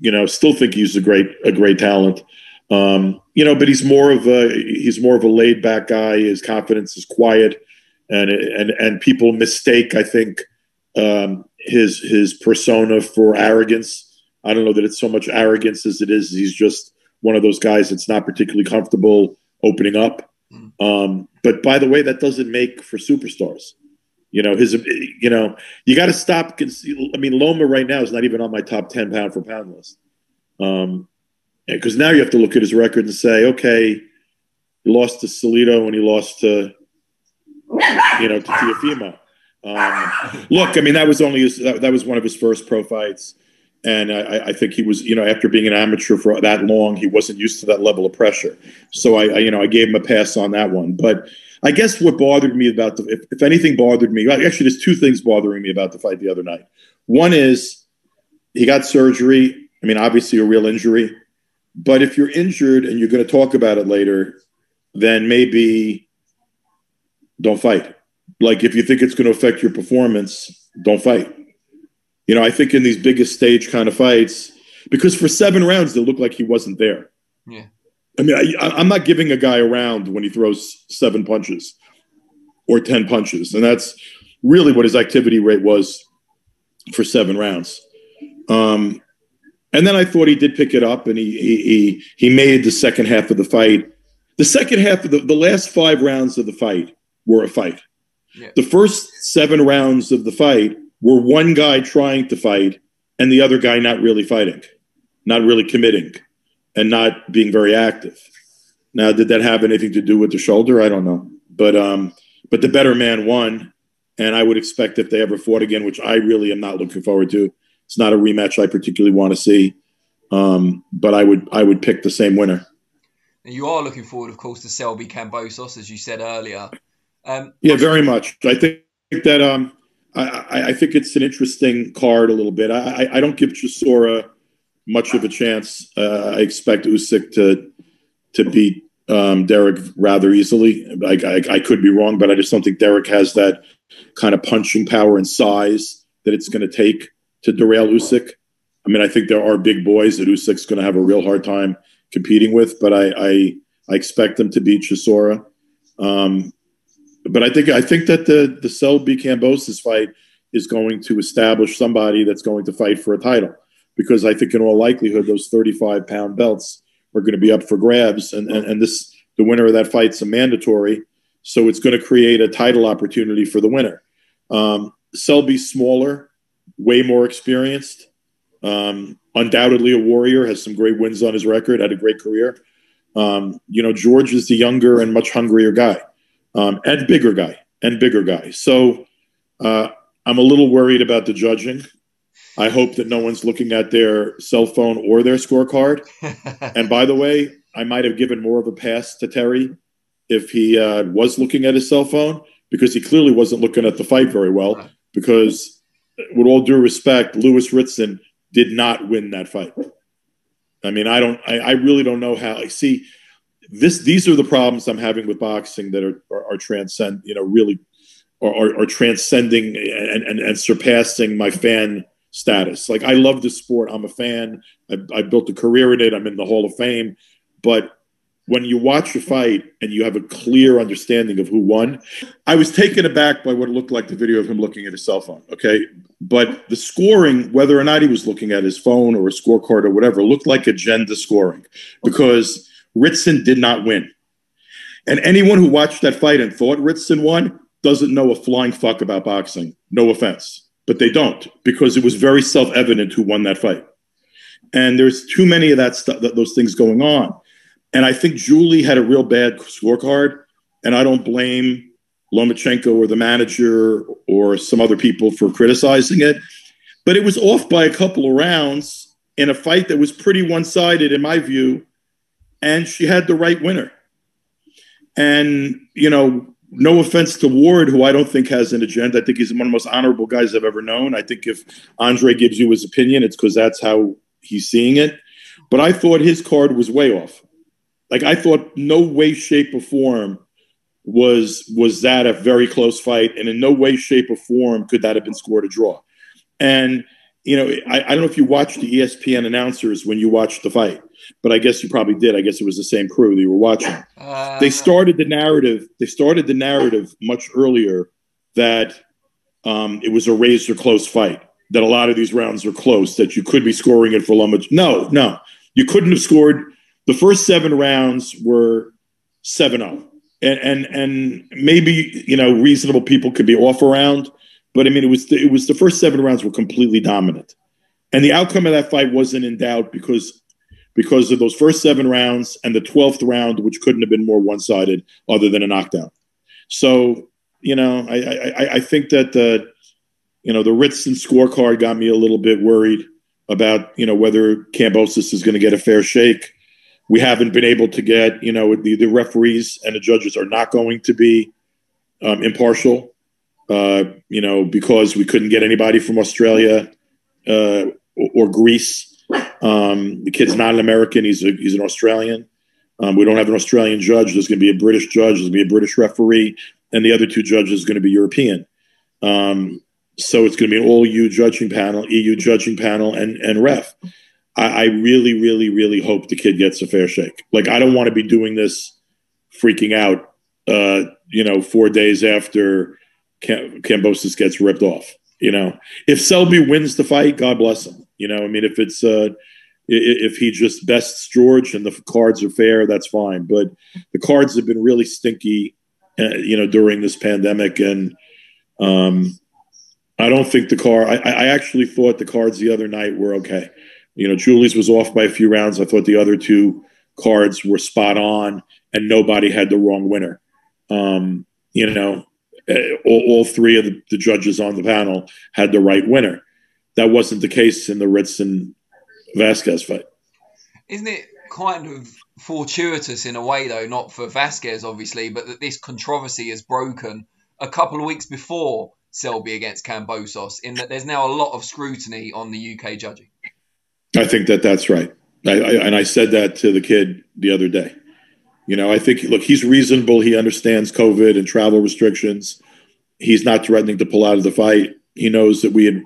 You know, still think he's a great a great talent. Um, you know, but he's more of a he's more of a laid back guy. His confidence is quiet, and and and people mistake, I think, um, his his persona for arrogance I don't know that it's so much arrogance as it is he's just one of those guys that's not particularly comfortable opening up. Hmm. Um, but by the way, that doesn't make for superstars. You know, his, you know, you got to stop. I mean, Loma right now is not even on my top 10 pound for pound list. Um, because now you have to look at his record and say, okay, he lost to Salido and he lost to, you know, to Teofimo. Um, look, I mean, that was only his, that, that was one of his first pro fights, and I, I think he was, you know, after being an amateur for that long, he wasn't used to that level of pressure. So I, I you know, I gave him a pass on that one. But I guess what bothered me about the, if, if anything bothered me, actually, there's two things bothering me about the fight the other night. One is he got surgery. I mean, obviously a real injury. But if you're injured and you're going to talk about it later, then maybe don't fight. Like if you think it's going to affect your performance, don't fight. You know, I think in these biggest stage kind of fights, because for seven rounds it looked like he wasn't there. Yeah. I mean, I, I'm not giving a guy a round when he throws seven punches or ten punches, and that's really what his activity rate was for seven rounds. Um, and then I thought he did pick it up, and he he he made the second half of the fight. The second half of the the last five rounds of the fight were a fight. Yeah. The first seven rounds of the fight were one guy trying to fight and the other guy not really fighting, not really committing, and not being very active. Now, did that have anything to do with the shoulder? I don't know, but um, but the better man won, and I would expect if they ever fought again, which I really am not looking forward to. It's not a rematch I particularly want to see, um, but I would I would pick the same winner. And you are looking forward, of course, to Selby Kambosos, as you said earlier. Um, Yeah, very much. I think that um, I, I, think it's an interesting card a little bit. I, I, I don't give Chisora much of a chance. Uh, I expect Usyk to to beat um, Dereck rather easily. I, I, I could be wrong, but I just don't think Dereck has that kind of punching power and size that it's going to take to derail Usyk. I mean, I think there are big boys that Usyk's going to have a real hard time competing with, but I I, I expect him to beat Chisora. Um, but I think I think that the the Selby Kambosos fight is going to establish somebody that's going to fight for a title because I think in all likelihood those 35 pound belts are going to be up for grabs and, and and this the winner of that fight's a mandatory so it's going to create a title opportunity for the winner. Um, Selby's smaller, way more experienced, um, undoubtedly a warrior, has some great wins on his record, had a great career. Um, you know, George is the younger and much hungrier guy um, and bigger guy and bigger guy. So uh, I'm a little worried about the judging. I hope that no one's looking at their cell phone or their scorecard. and by the way, I might have given more of a pass to Terry if he uh, was looking at his cell phone because he clearly wasn't looking at the fight very well. Because, with all due respect, Lewis Ritson did not win that fight. I mean, I don't, I, I really don't know how. I see this. These are the problems I'm having with boxing that are are, are transcend, you know, really are, are, are transcending and, and and surpassing my fan status. Like I love the sport. I'm a fan. I, I built a career in it. I'm in the Hall of Fame. But when you watch a fight and you have a clear understanding of who won, I was taken aback by what it looked like the video of him looking at his cell phone. Okay. But the scoring, whether or not he was looking at his phone or a scorecard or whatever, looked like agenda scoring because Ritson did not win. And anyone who watched that fight and thought Ritson won doesn't know a flying fuck about boxing. No offense. But they don't because it was very self evident who won that fight. And there's too many of that stuff, those things going on. And I think Julie had a real bad scorecard. And I don't blame Lomachenko or the manager or some other people for criticizing it. But it was off by a couple of rounds in a fight that was pretty one sided, in my view. And she had the right winner. And, you know, no offense to Ward, who I don't think has an agenda. I think he's one of the most honorable guys I've ever known. I think if Andre gives you his opinion, it's because that's how he's seeing it. But I thought his card was way off. Like I thought, no way, shape, or form was was that a very close fight, and in no way, shape, or form could that have been scored a draw. And you know, I, I don't know if you watched the ESPN announcers when you watched the fight, but I guess you probably did. I guess it was the same crew that you were watching. Uh, they started the narrative. They started the narrative much earlier that um, it was a razor close fight. That a lot of these rounds were close. That you could be scoring it for Lomachenko. No, no, you couldn't have scored. The first seven rounds were 7-0. And, and and maybe you know reasonable people could be off around, but I mean it was the, it was the first seven rounds were completely dominant, and the outcome of that fight wasn't in doubt because because of those first seven rounds and the 12th round, which couldn't have been more one sided other than a knockdown. So, you know, I, I, I think that the, you know, the Ritson scorecard got me a little bit worried about, you know, whether Kambosos is going to get a fair shake. We haven't been able to get, you know, the, the referees and the judges are not going to be um, impartial, uh, you know, because we couldn't get anybody from Australia uh, or, or Greece um, the kid's not an American; he's a, he's an Australian. Um, we don't have an Australian judge. There's going to be a British judge. There's going to be a British referee, and the other two judges are going to be European. Um, so it's going to be an all EU judging panel, EU judging panel, and and ref. I, I, really, really, really hope the kid gets a fair shake. Like I don't want to be doing this, freaking out. Uh, you know, four days after Cam- Kambosos gets ripped off. You know, if Selby wins the fight, God bless him. You know, I mean, if it's uh, if he just bests George and the cards are fair, that's fine. But the cards have been really stinky, uh, you know, during this pandemic, and um, I don't think the card. I, I actually thought the cards the other night were okay. You know, Julie's was off by a few rounds. I thought the other two cards were spot on, and nobody had the wrong winner. Um, you know, uh, all, all, three of the, the, judges on the panel had the right winner. That wasn't the case in the Ritson Vasquez fight. Isn't it kind of fortuitous in a way, though, not for Vasquez, obviously, but that this controversy has broken a couple of weeks before Selby against Kambosos, in that there's now a lot of scrutiny on the UK judging? I think that that's right. I, I, and I said that to the kid the other day. You know, I think look, he's reasonable. He understands COVID and travel restrictions. He's not threatening to pull out of the fight. He knows that we had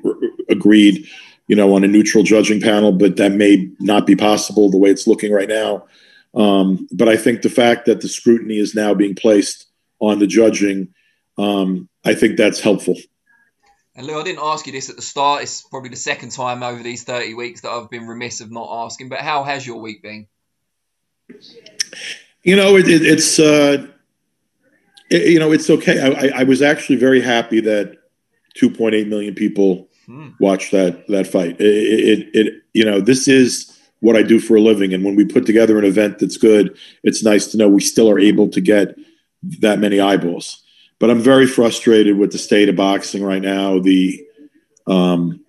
agreed, you know, on a neutral judging panel, but that may not be possible the way it's looking right now. Um, but I think the fact that the scrutiny is now being placed on the judging, um, I think that's helpful. And Lou, I didn't ask you this at the start. It's probably the second time over these 30 weeks that I've been remiss of not asking, but how has your week been? You know, it, it, it's uh, it, you know it's okay. I, I, was actually very happy that 2.8 million people hmm. watched that that fight. It, it you know this is what I do for a living, and when we put together an event that's good, it's nice to know we still are able to get that many eyeballs. But I'm very frustrated with the state of boxing right now. The um,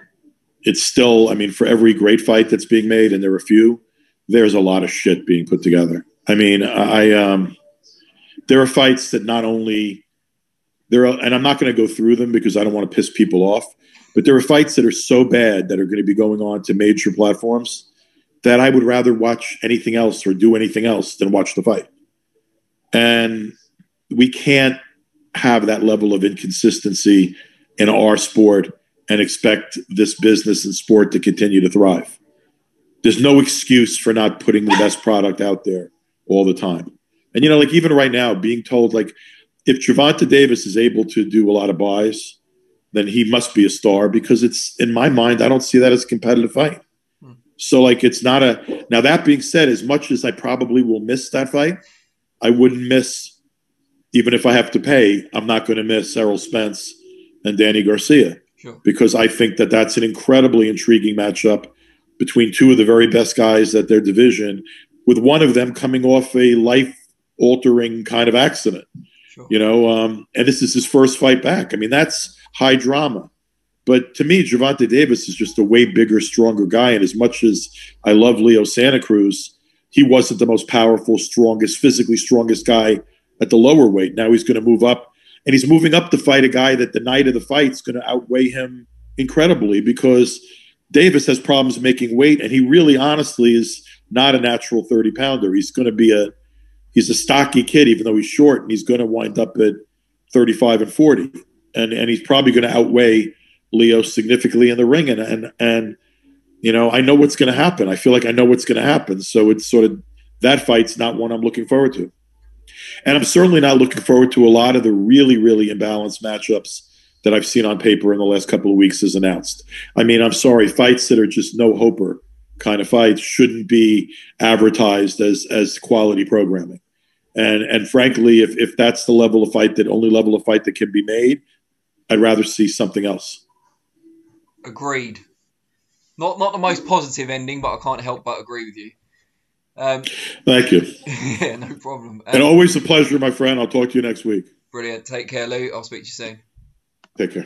it's still, I mean, for every great fight that's being made, and there are a few, there's a lot of shit being put together. I mean, I um, there are fights that not only there are, and I'm not going to go through them because I don't want to piss people off, but there are fights that are so bad that are going to be going on to major platforms that I would rather watch anything else or do anything else than watch the fight. And we can't have that level of inconsistency in our sport and expect this business and sport to continue to thrive. There's no excuse for not putting the best product out there all the time. And you know, like even right now, being told like if Gervonta Davis is able to do a lot of buys, then he must be a star because it's in my mind, I don't see that as a competitive fight. So like it's not a now that being said, as much as I probably will miss that fight, I wouldn't miss even if I have to pay, I'm not going to miss Errol Spence and Danny Garcia sure. because I think that that's an incredibly intriguing matchup between two of the very best guys at their division with one of them coming off a life altering kind of accident. Sure. You know, um, and this is his first fight back. I mean, that's high drama. But to me, Gervonta Davis is just a way bigger, stronger guy. And as much as I love Leo Santa Cruz, he wasn't the most powerful, strongest, physically strongest guy at the lower weight. Now he's going to move up, and he's moving up to fight a guy that the night of the fight is going to outweigh him incredibly because Davis has problems making weight, and he really, honestly, is not a natural 30 pounder. He's going to be a he's a stocky kid, even though he's short, and he's going to wind up at 35 and 40, and and he's probably going to outweigh Leo significantly in the ring, and and and you know I know what's going to happen. I feel like I know what's going to happen, so it's sort of that fight's not one I'm looking forward to, and I'm certainly not looking forward to a lot of the really really imbalanced matchups that I've seen on paper in the last couple of weeks as announced. I mean, I'm sorry, fights that are just no hoper kind of fights shouldn't be advertised as as quality programming. And and frankly, if if that's the level of fight that only level of fight that can be made, I'd rather see something else. Agreed. Not not the most positive ending, but I can't help but agree with you. Um, Thank you. yeah, no problem. And Um, always a pleasure, my friend. I'll talk to you next week. brilliant. Take care, Lou. I'll speak to you soon. Take care.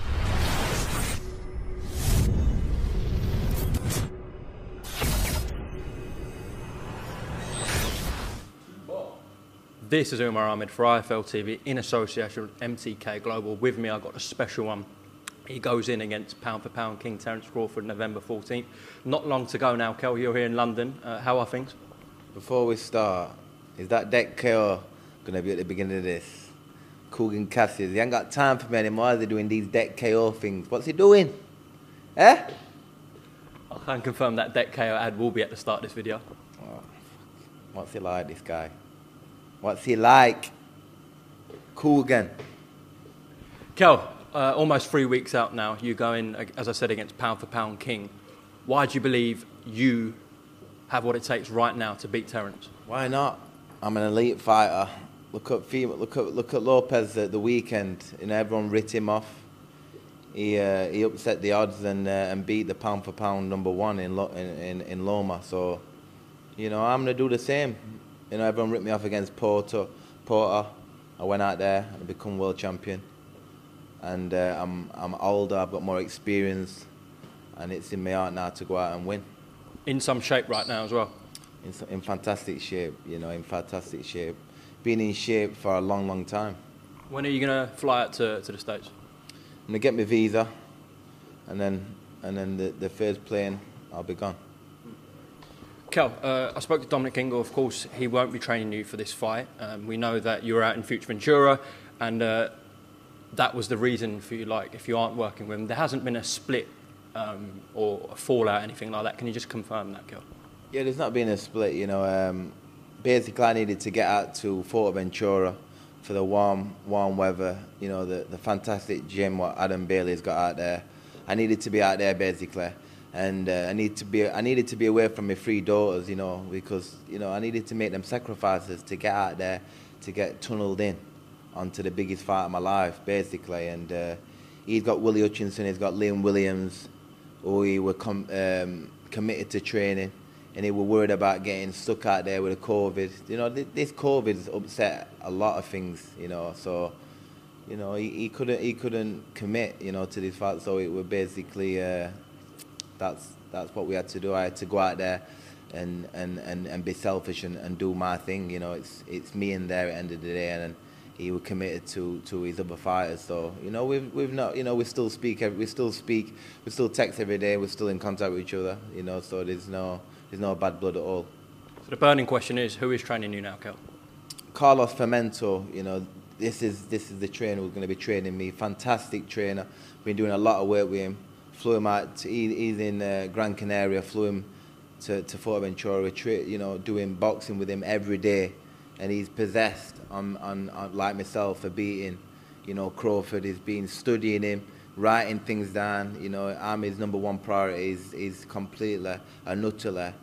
This is Umar Ahmed for IFL TV in association with MTK Global. With me, I've got a special one. He goes in against pound for pound King Terence Crawford November 14th. Not long to go now, Kel. You're here in London. Uh, how are things? Before we start, is that Debt KO gonna be at the beginning of this? Kugan Cassius, he ain't got time for me anymore. They're doing these Debt KO things. What's he doing? Eh? I can confirm that Debt KO ad will be at the start of this video. What's he like, this guy? What's he like? Kugan. Kel, uh, almost three weeks out now. You go in, as I said, against pound for pound King. Why do you believe you have what it takes right now to beat Terence? Why not? I'm an elite fighter. Look at Fema, look at look at Lopez at the weekend. You know, everyone writ him off. He uh, he upset the odds and uh, and beat the pound for pound number one in, Lo- in in in Loma. So, you know, I'm gonna do the same. You know, everyone ripped me off against Porter. Porter. I went out there and become world champion. And uh, I'm I'm older. I've got more experience, and it's in my heart now to go out and win. In some shape right now as well. In, in fantastic shape, you know, in fantastic shape. Been in shape for a long, long time. When are you going to fly out to, to the States? I'm gonna get my visa, and then and then the, the first plane, I'll be gone. Kel, uh, I spoke to Dominic Ingle. Of course, he won't be training you for this fight. Um, we know that you were out in Fuerteventura, and uh, that was the reason for you. Like, if you aren't working with him, there hasn't been a split um, or a fallout, anything like that. Can you just confirm that, Kel? Yeah, there's not been a split, you know. Um, basically, I needed to get out to Fuerteventura for the warm, warm weather. You know, the, the fantastic gym what Adam Bailey's got out there. I needed to be out there basically, and uh, I need to be. I needed to be away from my three daughters, you know, because you know I needed to make them sacrifices to get out there, to get tunneled in onto the biggest fight of my life, basically. And uh, he's got Willie Hutchinson, he's got Liam Williams, who he were com- um, committed to training and they were worried about getting stuck out there with the COVID. You know, thi- this COVID's upset a lot of things. You know, so you know he, he couldn't he couldn't commit. You know, to this fight. So it was basically uh, that's that's what we had to do. I had to go out there and and, and, and be selfish and, and do my thing. You know, it's it's me in there at the end of the day, and, he was committed to, to his other fighters. So you know, we've we've not you know we still speak we still speak we still text every day. We're still in contact with each other. You know, so there's no there's no bad blood at all. So the burning question is, who is training you now, Kel? Carlos Formento, you know, this is this is the trainer who's going to be training me. Fantastic trainer. Been doing a lot of work with him. Flew him out. He, he's in uh, Gran Canaria. Flew him to to Fuerteventura. Tra- you know, doing boxing with him every day, and he's possessed on, on, on like myself for beating. You know, Crawford. He's been studying him, writing things down. You know, I'm his number one priority. He's, he's completely and utterly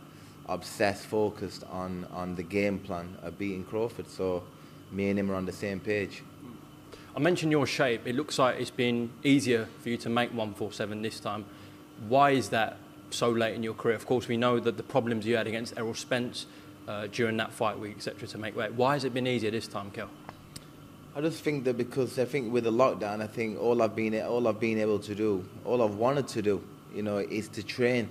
obsessed, focused on, on the game plan of beating Crawford. So me and him are on the same page. I mentioned your shape. It looks like it's been easier for you to make 147 this time. Why is that so late in your career? Of course, we know that the problems you had against Errol Spence uh, during that fight week, etc., to make weight. Why has it been easier this time, Kel? I just think that because I think with the lockdown, I think all I've been all I've been able to do, all I've wanted to do, you know, is to train,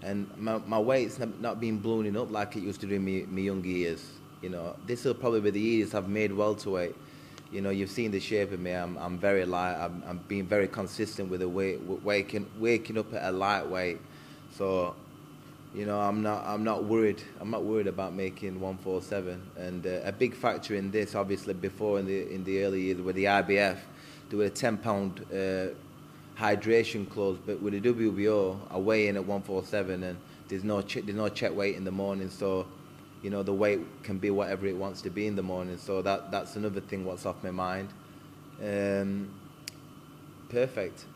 and my, my weight's not, been ballooning up like it used to do in my, my younger years. You know, this will probably be the years I've made welterweight. You know, you've seen the shape of me. I'm, I'm very light. I'm, I'm being very consistent with the weight, waking waking up at a lightweight. So, you know, I'm not I'm not worried. I'm not worried about making 147. And uh, a big factor in this, obviously, before in the in the early years with the IBF, there were a ten pound uh, hydration clause, but with the WBO, I weigh in at 147, and there's no there's no check weight in the morning, so you know the weight can be whatever it wants to be in the morning. So that that's another thing what's off my mind. Um, perfect.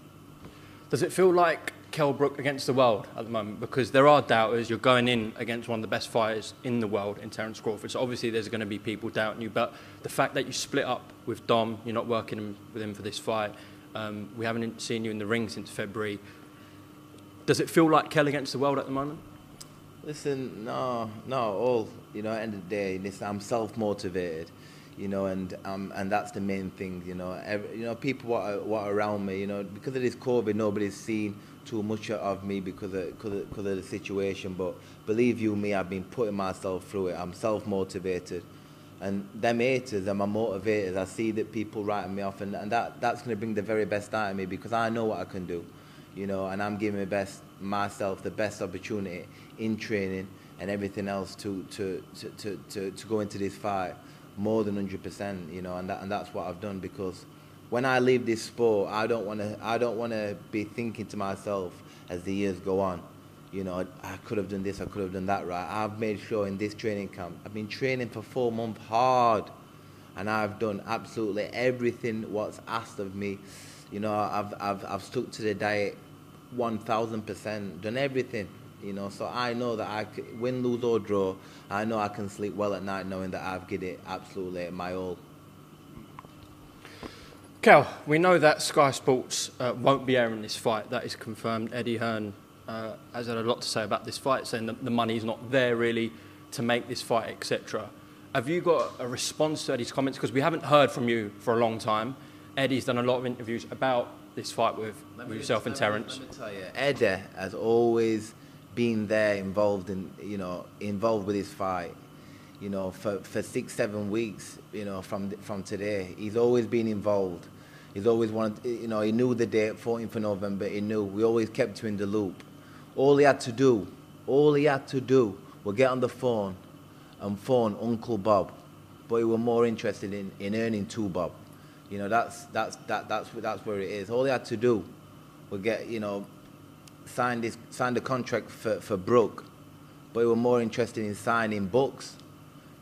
Does it feel like Kell Brook against the world at the moment? Because there are doubters. You're going in against one of the best fighters in the world in Terence Crawford. So obviously there's going to be people doubting you. But the fact that you split up with Dom, you're not working with him for this fight. Um, we haven't seen you in the ring since February. Does it feel like Kell against the world at the moment? Listen, no, no, all you know. End of the day, listen, I'm self-motivated, you know, and um, and that's the main thing, you know. Every, you know, people what are, what are around me, you know, because of this COVID, nobody's seen too much of me because of, because of, because of the situation. But believe you me, I've been putting myself through it. I'm self-motivated, and them haters are my motivators. I see that people writing me off, and, and that that's going to bring the very best out of me because I know what I can do, you know, and I'm giving my best myself the best opportunity in training and everything else to to, to, to, to, to go into this fight more than 100%, you know, and, that, and that's what I've done because when I leave this sport, I don't want to I don't want to be thinking to myself as the years go on, you know, I could have done this, I could have done that right. I've made sure in this training camp, I've been training for four months hard and I've done absolutely everything what's asked of me. You know, I've, I've, I've stuck to the diet 1000%, done everything, you know, so I know that I could, win, lose or draw, I know I can sleep well at night knowing that I've given it absolutely my all. Cal, we know that Sky Sports uh, won't be airing this fight. That is confirmed. Eddie Hearn uh, has had a lot to say about this fight, saying that the money is not there really to make this fight, etc. Have you got a response to Eddie's comments? Because we haven't heard from you for a long time. Eddie's done a lot of interviews about this fight with, with yourself and Terence. Let me tell you, Eddie has always been there, involved in, you know, involved with his fight. You know, for, for six, seven weeks, you know, from from today, he's always been involved. He's always wanted, you know, he knew the date, 14th of November. He knew. We always kept him in the loop. All he had to do, all he had to do, was get on the phone and phone Uncle Bob. But he was more interested in, in earning two Bob. You know, that's that's that that's that's where it is. All he had to do was get, you know, sign this sign the contract for, for Brook, but he were more interested in signing books.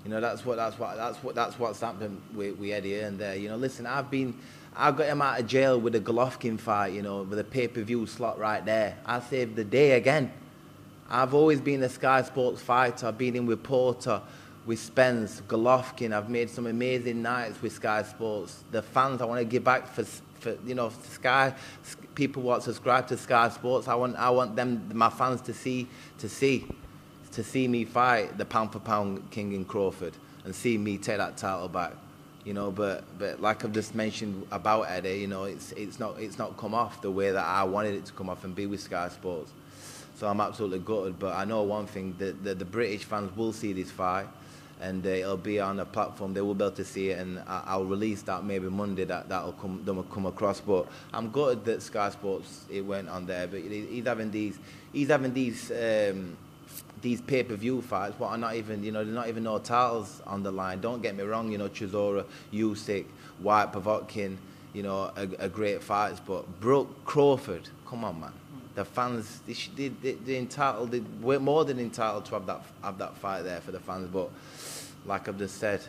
You know, that's what that's what that's what that's what's happened with, with Eddie and there. You know, listen, I've been I got him out of jail with a Golovkin fight, you know, with a pay-per-view slot right there. I saved the day again. I've always been a Sky Sports fighter. I've been in with Porter, with Spence, Golovkin. I've made some amazing nights with Sky Sports. The fans, I want to give back for, for you know, Sky people what subscribe to Sky Sports. I want, I want them, my fans, to see, to see, to see me fight the pound for pound king in Crawford and see me take that title back. You know, but but like I've just mentioned about Eddie, you know, it's it's not it's not come off the way that I wanted it to come off and be with Sky Sports. So I'm absolutely gutted. But I know one thing: that the, the British fans will see this fight, and uh, it'll be on a platform. They will be able to see it, and I, I'll release that maybe Monday. That that'll come, them will come across. But I'm gutted that Sky Sports it went on there. But he's having these, he's having these. Um, these pay-per-view fights, what are not even, you know, there's not even no titles on the line. Don't get me wrong, you know, Chisora, Usyk, White, Povetkin, you know, a, are great fights. But Brook Crawford, come on, man. The fans, they, they, they, entitled, they, we're more than entitled to have that, have that fight there for the fans. But like I've just said,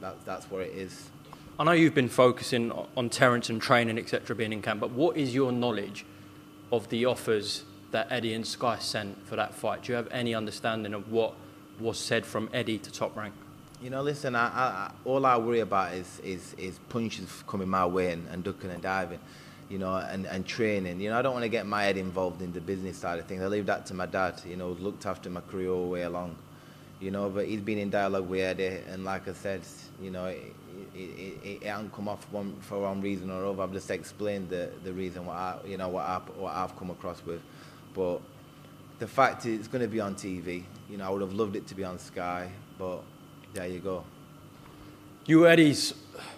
that, that's where it is. I know you've been focusing on Terence and training, etc., being in camp, but what is your knowledge of the offers that Eddie and Sky sent for that fight? Do you have any understanding of what was said from Eddie to Top Rank? You know, listen, I, I, all I worry about is, is, is punches coming my way and, and ducking and diving, you know, and, and training. You know, I don't want to get my head involved in the business side of things. I leave that to my dad, you know, looked after my career all the way along, you know, but he's been in dialogue with Eddie, and like I said, you know, it, it, it, it hasn't come off one, for one reason or other. I've just explained the, the reason what I, you know, what, I, what I've come across with. But the fact is, it's going to be on TV. You know, I would have loved it to be on Sky, but there you go. Eddie's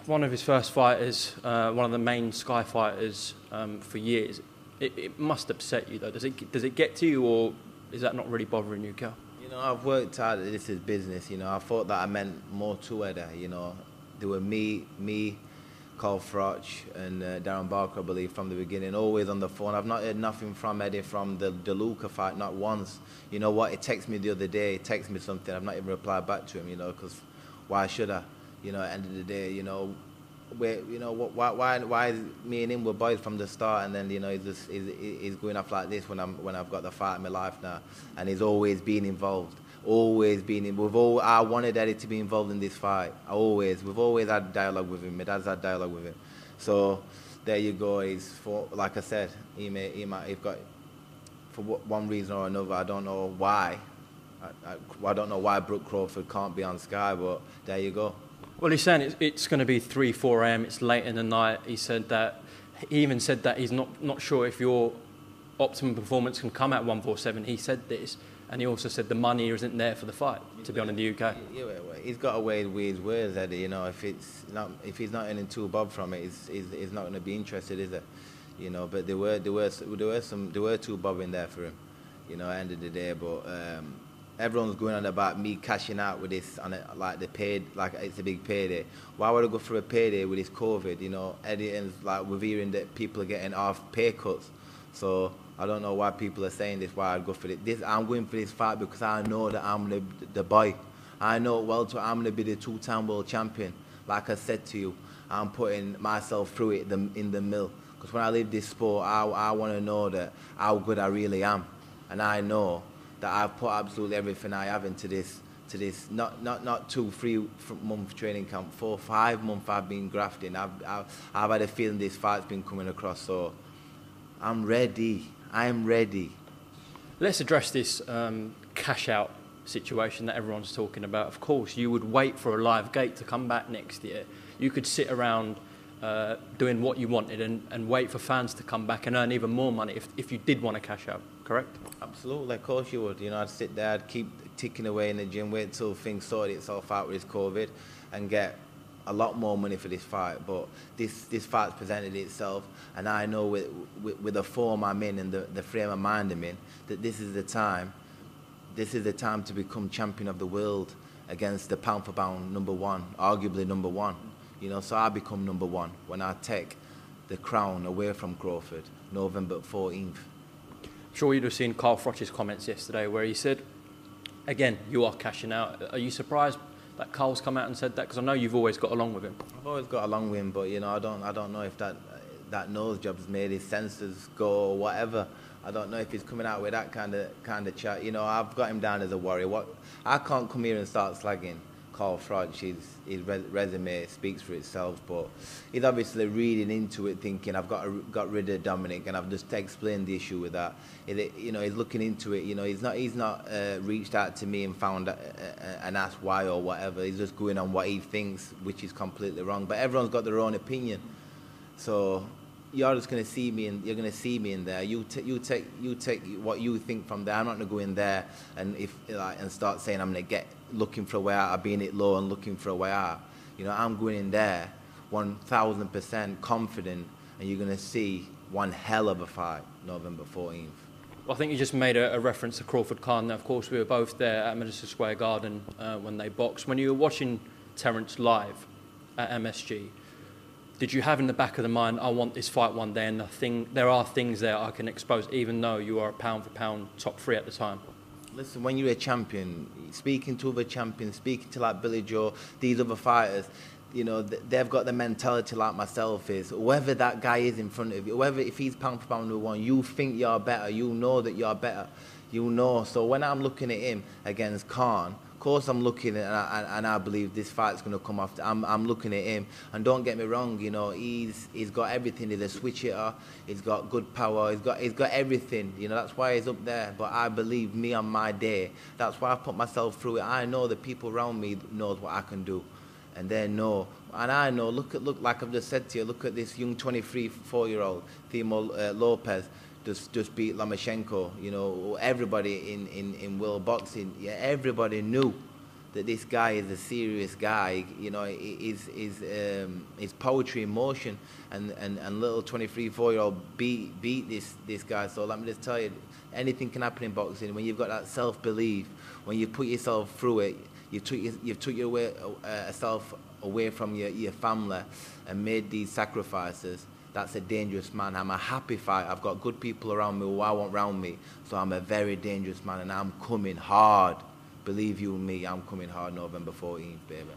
one of his first fighters, uh, one of the main Sky fighters um, for years. It, it must upset you though. Does it does it get to you, or is that not really bothering you, Cal? You know, I've worked hard. At this is business. You know, I thought that I meant more to Eddie. You know, there were me, me, Carl Froch and uh, Darren Barker, I believe, from the beginning, always on the phone. I've not heard nothing from Eddie from the DeLuca fight, not once. You know what? He texted me the other day, he texted me something. I've not even replied back to him, you know, because why should I? You know, at the end of the day, you know, where you know why why why me and him were boys from the start, and then you know he's just he's, he's going off like this when I'm when I've got the fight in my life now, and he's always been involved, always been in. We've all I wanted Eddie to be involved in this fight. I always we've always had dialogue with him. My dad's had dialogue with him, so there you go. He's for like I said, he may he might have got for one reason or another. I don't know why. I, I, I don't know why Brook Crawford can't be on Sky, but there you go. Well, he's saying it's, it's going to be 3, 4 a.m., it's late in the night. He said that, he even said that he's not, not sure if your optimum performance can come at 147. He said this, and he also said the money isn't there for the fight, to be on in the UK. Yeah, he's got a way with words, Eddie. You know, if it's not, if he's not earning two bob from it, he's, he's, he's not going to be interested, is it? You know, but there were there were there were some there were two bob in there for him. You know, at the end of the day, but. Um, everyone's going on about me cashing out with this and like the paid, like it's a big payday. Why would I go for a payday with this COVID? You know, Eddie like we're hearing that people are getting off pay cuts. So I don't know why people are saying this. Why I'd go for it. This I'm going for this fight because I know that I'm the the boy. I know well I'm gonna be the two-time world champion. Like I said to you, I'm putting myself through it in the mill. Because when I leave this sport, I, I want to know that how good I really am, and I know that I've put absolutely everything I have into this to this not not not two three month training camp four five month I've been grafting. I've, I've I've had a feeling this fight's been coming across so I'm ready. I'm ready. Let's address this um, cash out situation that everyone's talking about. Of course you would wait for a live gate to come back next year. You could sit around uh, doing what you wanted and, and wait for fans to come back and earn even more money if, if you did want to cash out correct? Absolutely, of course you would. You know, I'd sit there, I'd keep ticking away in the gym, wait till things sorted itself out with this COVID, and get a lot more money for this fight. But this this fight's presented itself, and I know with with, with the form I'm in and the, the frame of mind I'm in, that this is the time. This is the time to become champion of the world against the pound for pound number one, arguably number one. You know, so I become number one when I take the crown away from Crawford, November 14th sure you'd have seen Carl Froch's comments yesterday where he said, again, you are cashing out. Are you surprised that Carl's come out and said that? Because I know you've always got along with him. I've always got along with him, but you know, I don't, I don't know if that that nose job's made his senses go or whatever. I don't know if he's coming out with that kind of kind of chat. You know, I've got him down as a warrior. What I can't come here and start slagging Carl Froch, his, his resume speaks for itself, but he's obviously reading into it, thinking I've got got rid of Dominic, and I've just explained the issue with that. It, you know, he's looking into it. You know, he's not he's not uh, reached out to me and found and asked why or whatever. He's just going on what he thinks, which is completely wrong. But everyone's got their own opinion, so you're just gonna see me and you're gonna see me in there. You t- you take you take what you think from there. I'm not gonna go in there and if like and start saying I'm gonna get looking for a way out, or being it low and looking for a way out. You know, I'm going in there 1,000% confident, and you're going to see one hell of a fight November 14th. Well, I think you just made a, a reference to Crawford Khan. Of course, we were both there at Madison Square Garden uh, when they boxed. When you were watching Terence live at MSG, did you have in the back of the mind, I want this fight one day, and the thing, there are things there I can expose, even though you are a pound for pound top three at the time? Listen, when you're a champion, speaking to other champions, speaking to like Billy Joe, these other fighters, you know, they've got the mentality like myself is, whoever that guy is in front of you, whoever, if he's pound for pound number one, you think you're better, you know that you're better, you know. So when I'm looking at him against Khan, of course, I'm looking and I, and I believe this fight's going to come after. I'm, I'm looking at him, and don't get me wrong, you know, he's he's got everything. He's a switch hitter. He's got good power. He's got he's got everything. You know, that's why he's up there. But I believe me on my day. That's why I put myself through it. I know the people around me knows what I can do, and they know. And I know. Look at look like I've just said to you. Look at this young 23, 4 year old Teofimo uh, Lopez just just beat Lomachenko. You know, everybody in, in, in world boxing, yeah, everybody knew that this guy is a serious guy. You know, his his um, his poetry in motion, and, and, and little 23, 4 year old beat beat this this guy. So let me just tell you, anything can happen in boxing when you've got that self belief, when you put yourself through it. You took you've took your way, uh, self away from your, your family and made these sacrifices, that's a dangerous man. I'm a happy fight. I've got good people around me who I want around me. So I'm a very dangerous man and I'm coming hard. Believe you me, I'm coming hard November 14th, baby.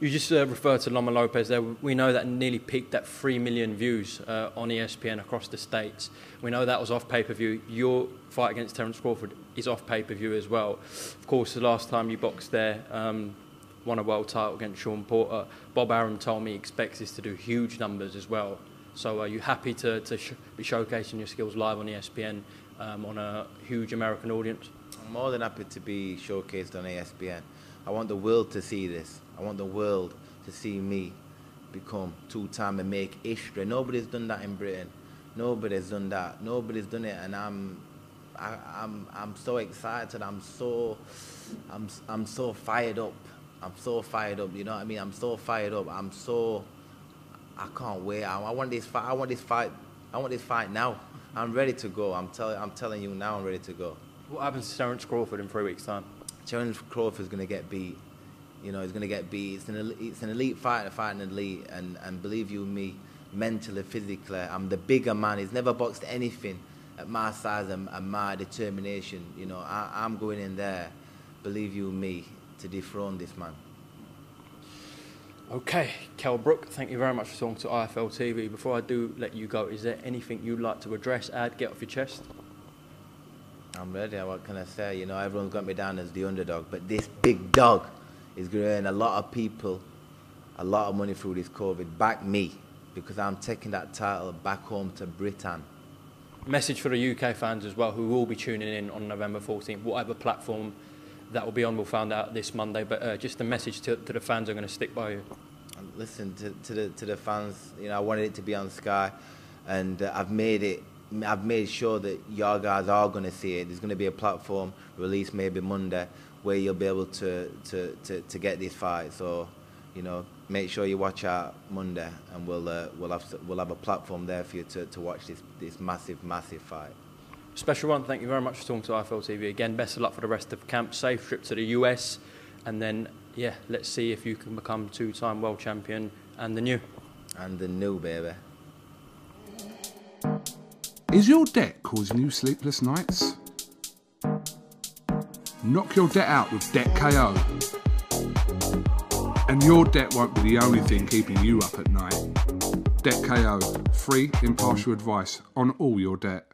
You just uh, referred to Loma Lopez there. We know that nearly peaked at 3 million views uh, on ESPN across the States. We know that was off pay per view. Your fight against Terence Crawford is off pay per view as well. Of course, the last time you boxed there, um, won a world title against Sean Porter. Bob Arum told me he expects this to do huge numbers as well. So are you happy to, to sh- be showcasing your skills live on ESPN um, on a huge American audience? I'm more than happy to be showcased on ESPN. I want the world to see this. I want the world to see me become two-time and make history. Nobody's done that in Britain. Nobody's done that. Nobody's done it, and I'm, I, I'm, I'm so excited. I'm so, I'm, I'm so fired up. I'm so fired up. You know what I mean? I'm so fired up. I'm so, I can't wait. I, I want this fight. I want this fight. I want this fight now. I'm ready to go. I'm telling, I'm telling you now. I'm ready to go. What happens to Terence Crawford in three weeks' time? Terence Crawford's going to get beat. You know, he's going to get beat. It's an, elite, it's an elite fighter fighting an elite. And, and believe you me, mentally, physically, I'm the bigger man. He's never boxed anything at my size and, and my determination. You know, I, I'm going in there, believe you me, to dethrone this man. Okay, Kell Brook, thank you very much for talking to IFL TV. Before I do let you go, is there anything you'd like to address, add, get off your chest? I'm ready. What can I say? You know, everyone's got me down as the underdog, but this big dog is going to earn a lot of people a lot of money through this COVID. Back me, because I'm taking that title back home to Britain. Message for the UK fans as well, who will be tuning in on November 14th, whatever platform that will be on, we'll find out this Monday. But uh, just a message to, to the fans I'm going to stick by you. Listen to, to the to the fans. You know, I wanted it to be on Sky, and uh, I've made it. I've made sure that y'all guys are going to see it. There's going to be a platform released maybe Monday where you'll be able to, to, to, to get this fight. So, you know, make sure you watch out Monday, and we'll uh, we'll have we'll have a platform there for you to, to watch this this massive massive fight. Special one, thank you very much for talking to IFL TV. Again, best of luck for the rest of camp. Safe trip to the US, and then yeah, let's see if you can become two-time world champion and the new. And the new baby. Is your debt causing you sleepless nights? Knock your debt out with Debt KO. And your debt won't be the only thing keeping you up at night. Debt KO, free, impartial advice on all your debt.